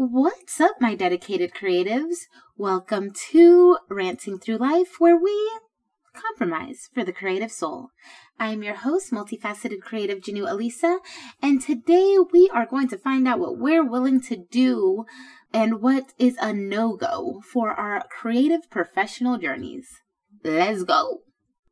What's up, my dedicated creatives? Welcome to Ranting Through Life, where we compromise for the creative soul. I am your host, multifaceted creative Jhonu Alicia, and today we are going to find out what we're willing to do and what is a no go for our creative professional journeys. Let's go!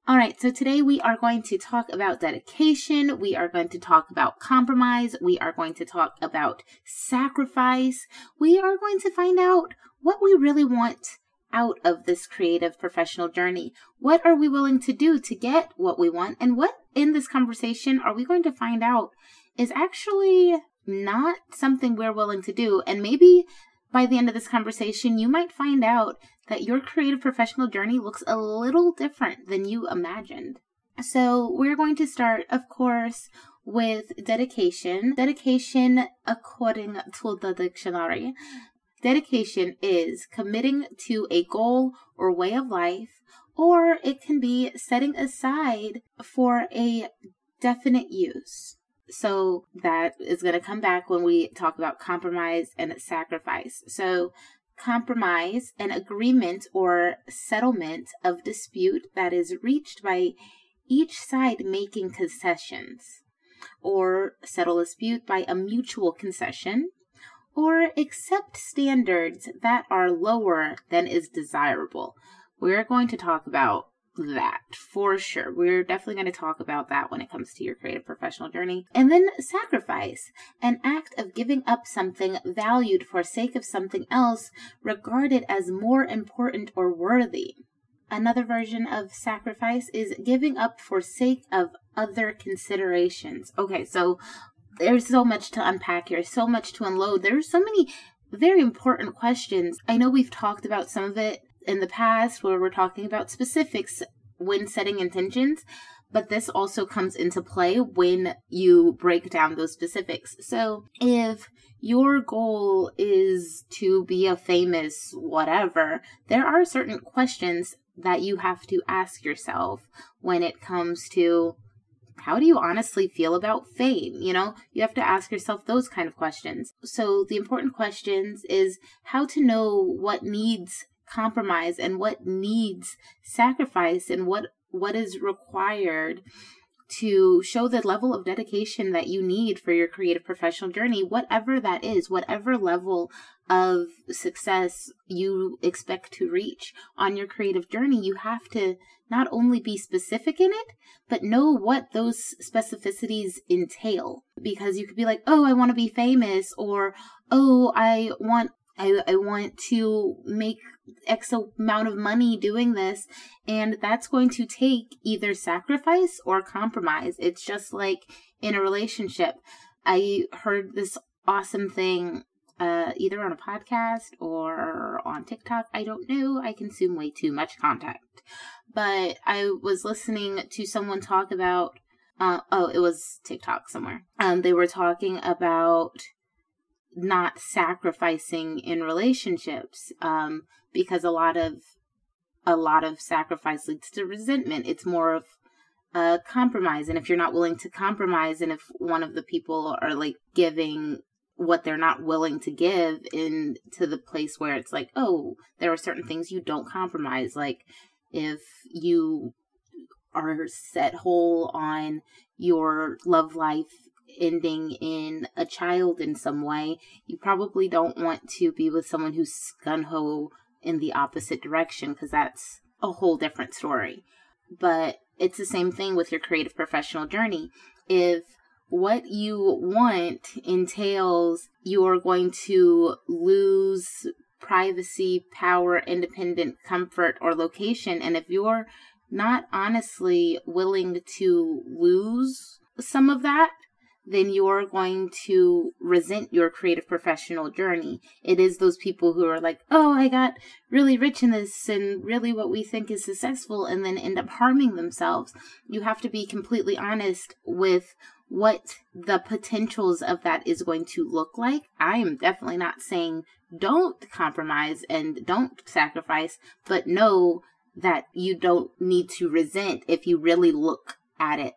All right, so today we are going to talk about dedication. We are going to talk about compromise. We are going to talk about sacrifice. We are going to find out what we really want out of this creative professional journey. What are we willing to do to get what we want? And what in this conversation are we going to find out is actually not something we're willing to do? And maybe by the end of this conversation, you might find out that your creative professional journey looks a little different than you imagined. So, we're going to start, of course, with dedication. Dedication, according to the dictionary, dedication is committing to a goal or way of life, or it can be setting aside for a definite use. So that is going to come back when we talk about compromise and sacrifice. So compromise, an agreement or settlement of dispute that is reached by each side making concessions, or settle a dispute by a mutual concession, or accept standards that are lower than is desirable. We're going to talk about that for sure. We're definitely going to talk about that when it comes to your creative professional journey. And then sacrifice, an act of giving up something valued for sake of something else regarded as more important or worthy. Another version of sacrifice is giving up for sake of other considerations. Okay, so there's so much to unpack here, so much to unload. There's so many very important questions. I know we've talked about some of it in the past where we're talking about specifics when setting intentions, but this also comes into play when you break down those specifics. So if your goal is to be a famous whatever, there are certain questions that you have to ask yourself when it comes to how do you honestly feel about fame? You know, you have to ask yourself those kind of questions. So the important questions is how to know what needs compromise and what needs sacrifice and what what is required to show the level of dedication that you need for your creative professional journey, whatever that is, whatever level of success you expect to reach on your creative journey, you have to not only be specific in it, but know what those specificities entail. Because you could be like, oh, I want to be famous, or oh, I want I, I want to make X amount of money doing this. And that's going to take either sacrifice or compromise. It's just like in a relationship. I heard this awesome thing uh, either on a podcast or on TikTok. I don't know. I consume way too much content. But I was listening to someone talk about, uh, oh, it was TikTok somewhere. Um, they were talking about not sacrificing in relationships um, because a lot of a lot of sacrifice leads to resentment. It's more of a compromise and if you're not willing to compromise and if one of the people are like giving what they're not willing to give in to the place where it's like oh there are certain things you don't compromise like if you are set whole on your love life ending in a child in some way, you probably don't want to be with someone who's gun ho in the opposite direction because that's a whole different story. But it's the same thing with your creative professional journey. If what you want entails you're going to lose privacy, power, independent comfort, or location, and if you're not honestly willing to lose some of that, then you're going to resent your creative professional journey. It is those people who are like, oh, I got really rich in this and really what we think is successful and then end up harming themselves. You have to be completely honest with what the potentials of that is going to look like. I am definitely not saying don't compromise and don't sacrifice, but know that you don't need to resent if you really look at it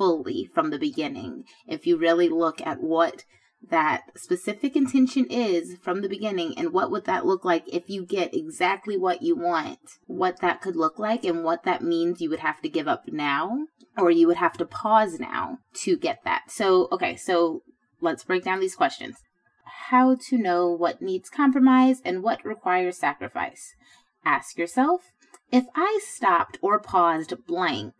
fully from the beginning. If you really look at what that specific intention is from the beginning and what would that look like if you get exactly what you want what that could look like and what that means you would have to give up now or you would have to pause now to get that. So okay so let's break down these questions. How to know what needs compromise and what requires sacrifice. Ask yourself if i stopped or paused blank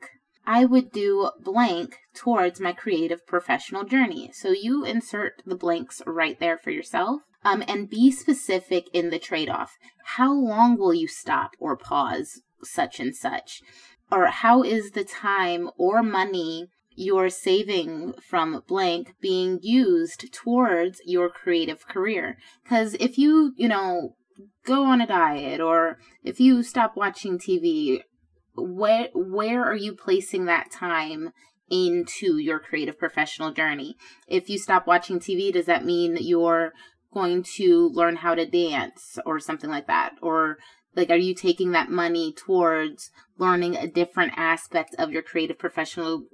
I would do blank towards my creative professional journey. So you insert the blanks right there for yourself. Um, and be specific in the trade off. How long will you stop or pause such and such? Or how is the time or money you're saving from blank being used towards your creative career? Because if you, you know, go on a diet or if you stop watching TV where where are you placing that time into your creative professional journey? If you stop watching TV, does that mean you're going to learn how to dance or something like that? Or like are you taking that money towards learning a different aspect of your creative professional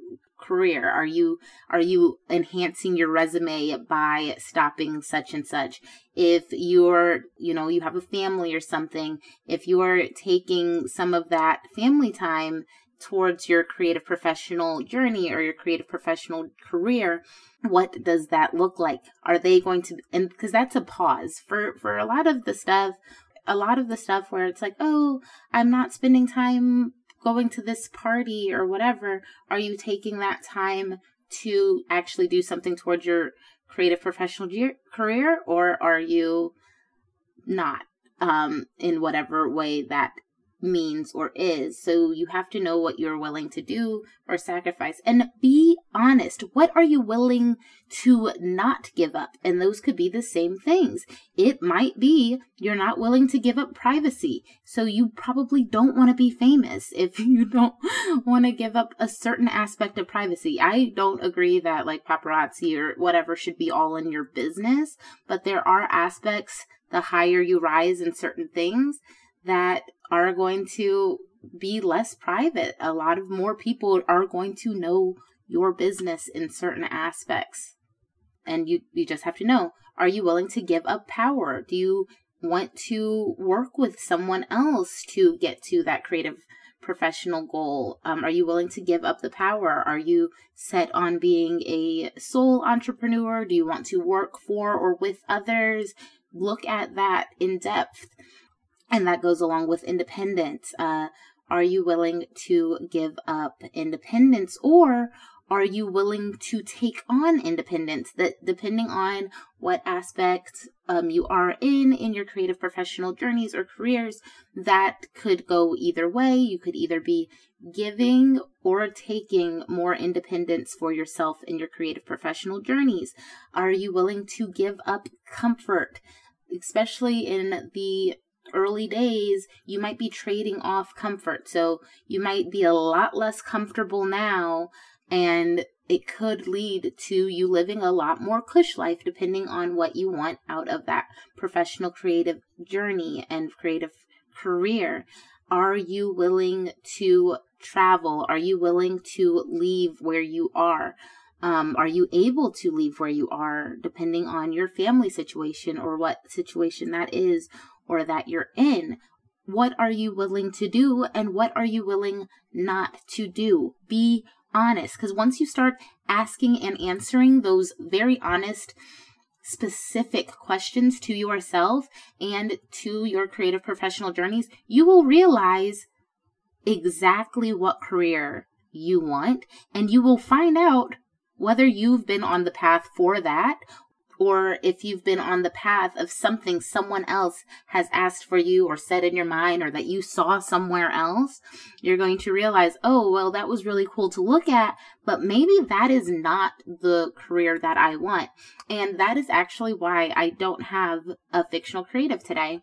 career? Are you are you enhancing your resume by stopping such and such? If you're, you know, you have a family or something, if you're taking some of that family time towards your creative professional journey or your creative professional career, what does that look like? Are they going to and because that's a pause for for a lot of the stuff a lot of the stuff where it's like, oh, I'm not spending time going to this party or whatever, are you taking that time to actually do something towards your creative professional career or are you not um, in whatever way that means or is. So you have to know what you're willing to do or sacrifice and be honest. What are you willing to not give up? And those could be the same things. It might be you're not willing to give up privacy. So you probably don't want to be famous if you don't want to give up a certain aspect of privacy. I don't agree that like paparazzi or whatever should be all in your business, but there are aspects the higher you rise in certain things that are going to be less private. A lot of more people are going to know your business in certain aspects. And you, you just have to know are you willing to give up power? Do you want to work with someone else to get to that creative professional goal? Um, are you willing to give up the power? Are you set on being a sole entrepreneur? Do you want to work for or with others? Look at that in depth and that goes along with independence. Uh, are you willing to give up independence or are you willing to take on independence? That depending on what aspect um, you are in in your creative professional journeys or careers that could go either way. You could either be giving or taking more independence for yourself in your creative professional journeys. Are you willing to give up comfort especially in the early days, you might be trading off comfort. So you might be a lot less comfortable now, and it could lead to you living a lot more cush life depending on what you want out of that professional creative journey and creative career. Are you willing to travel? Are you willing to leave where you are? Um, are you able to leave where you are depending on your family situation or what situation that is or that you're in. What are you willing to do and what are you willing not to do? Be honest because once you start asking and answering those very honest, specific questions to yourself and to your creative professional journeys, you will realize exactly what career you want and you will find out whether you've been on the path for that or if you've been on the path of something someone else has asked for you or said in your mind or that you saw somewhere else, you're going to realize, oh, well, that was really cool to look at, but maybe that is not the career that I want. And that is actually why I don't have a fictional creative today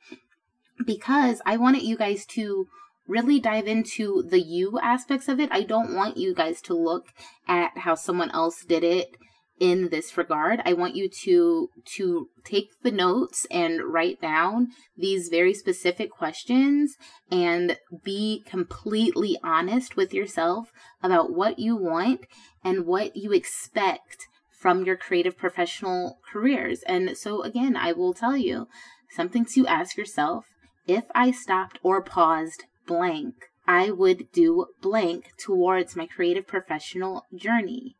because I wanted you guys to really dive into the you aspects of it. I don't want you guys to look at how someone else did it in this regard i want you to to take the notes and write down these very specific questions and be completely honest with yourself about what you want and what you expect from your creative professional careers. And so, again, I will tell you something to ask yourself if I stopped or paused blank, I would do blank towards my creative professional journey.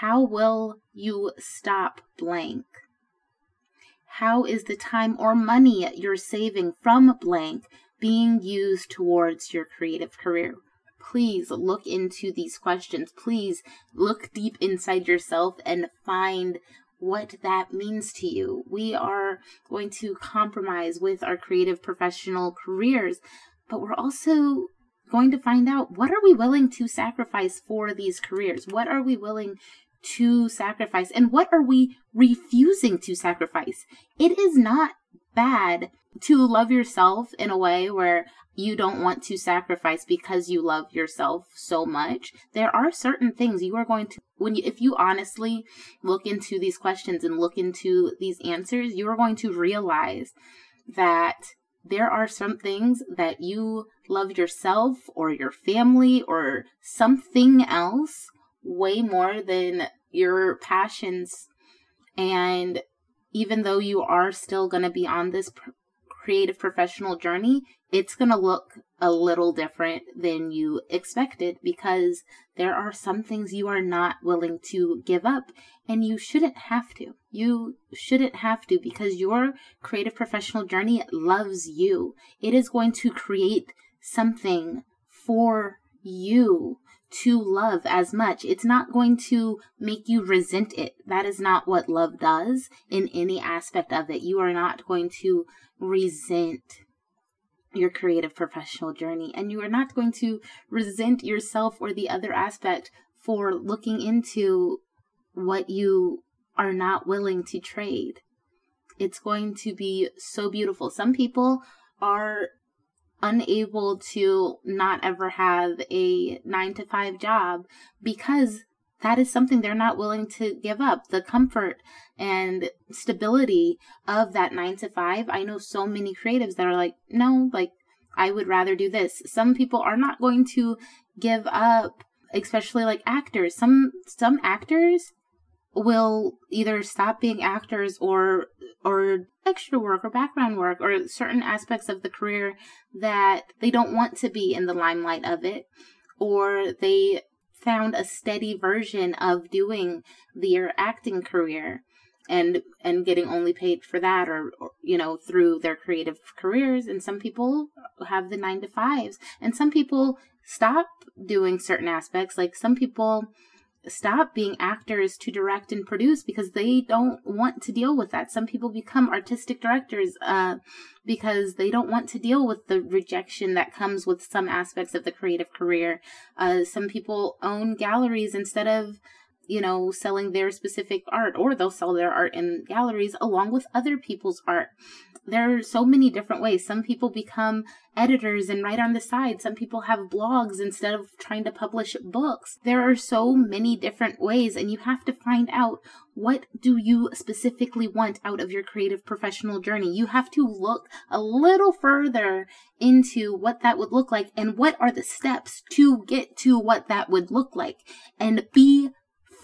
How will you stop blank? How is the time or money you're saving from blank being used towards your creative career? Please look into these questions. Please look deep inside yourself and find what that means to you. We are going to compromise with our creative professional careers, but we're also going to find out what are we willing to sacrifice for these careers? What are we willing to sacrifice and what are we refusing to sacrifice? It is not bad to love yourself in a way where you don't want to sacrifice because you love yourself so much. There are certain things you are going to when you, if you honestly look into these questions and look into these answers, you are going to realize that there are some things that you love yourself or your family or something else way more than your passions. And even though you are still going to be on this pr- creative professional journey, it's going to look a little different than you expected because there are some things you are not willing to give up and you shouldn't have to. You shouldn't have to because your creative professional journey loves you. It is going to create something for you to love as much. It's not going to make you resent it. That is not what love does in any aspect of it. You are not going to resent your creative professional journey and you are not going to resent yourself or the other aspect for looking into what you are not willing to trade. It's going to be so beautiful. Some people are unable to not ever have a nine to five job because that is something they're not willing to give up the comfort and stability of that nine to five. I know so many creatives that are like, no, like, I would rather do this. Some people are not going to give up, especially like actors. Some, some actors will either stop being actors or or extra work or background work or certain aspects of the career that they don't want to be in the limelight of it or they found a steady version of doing their acting career and and getting only paid for that or, or, you know through their creative careers. And some people have the 9 to 5s and some people stop doing certain aspects. Like some people stop being actors to direct and produce because they don't want to deal with that. Some people become artistic directors uh, because they don't want to deal with the rejection that comes with some aspects of the creative career. Uh, some people own galleries instead of you know, selling their specific art, or they'll sell their art in galleries along with other people's art. There are so many different ways. Some people become editors and write on the side. Some people have blogs instead of trying to publish books. There are so many different ways, and you have to find out what do you specifically want out of your creative professional journey. You have to look a little further into what that would look like and what are the steps to get to what that would look like and be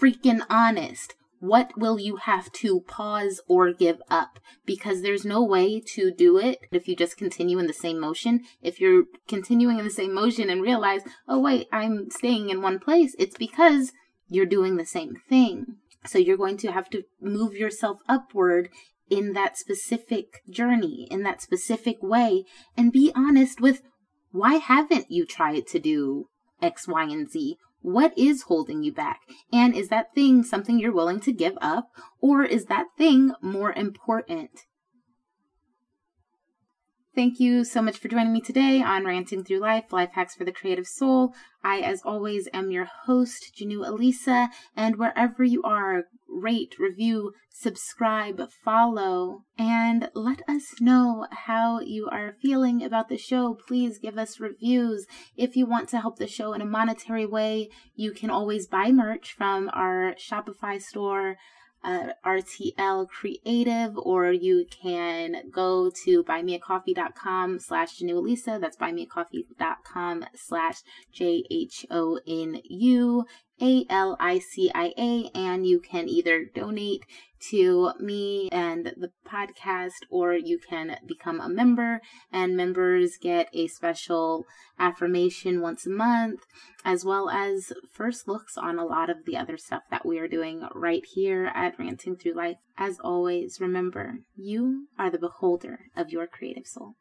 freaking honest. What will you have to pause or give up? Because there's no way to do it if you just continue in the same motion. If you're continuing in the same motion and realize, oh, wait, I'm staying in one place, it's because you're doing the same thing. So you're going to have to move yourself upward in that specific journey, in that specific way, and be honest with why haven't you tried to do X, Y, and Z? What is holding you back? And is that thing something you're willing to give up? Or is that thing more important? Thank you so much for joining me today on Ranting Through Life, Life Hacks for the Creative Soul. I, as always, am your host, Jhonu Alicia, and wherever you are, rate, review, subscribe, follow, and let us know how you are feeling about the show. Please give us reviews. If you want to help the show in a monetary way, you can always buy merch from our Shopify store uh, RTL Creative, or you can go to buymeacoffee.com slash Jhonu That's buymeacoffee.com slash J H O N U A L I C I A, and you can either donate to me and the podcast, or you can become a member. And members get a special affirmation once a month, as well as first looks on a lot of the other stuff that we are doing right here at Ranting Through Life. As always, remember, you are the beholder of your creative soul.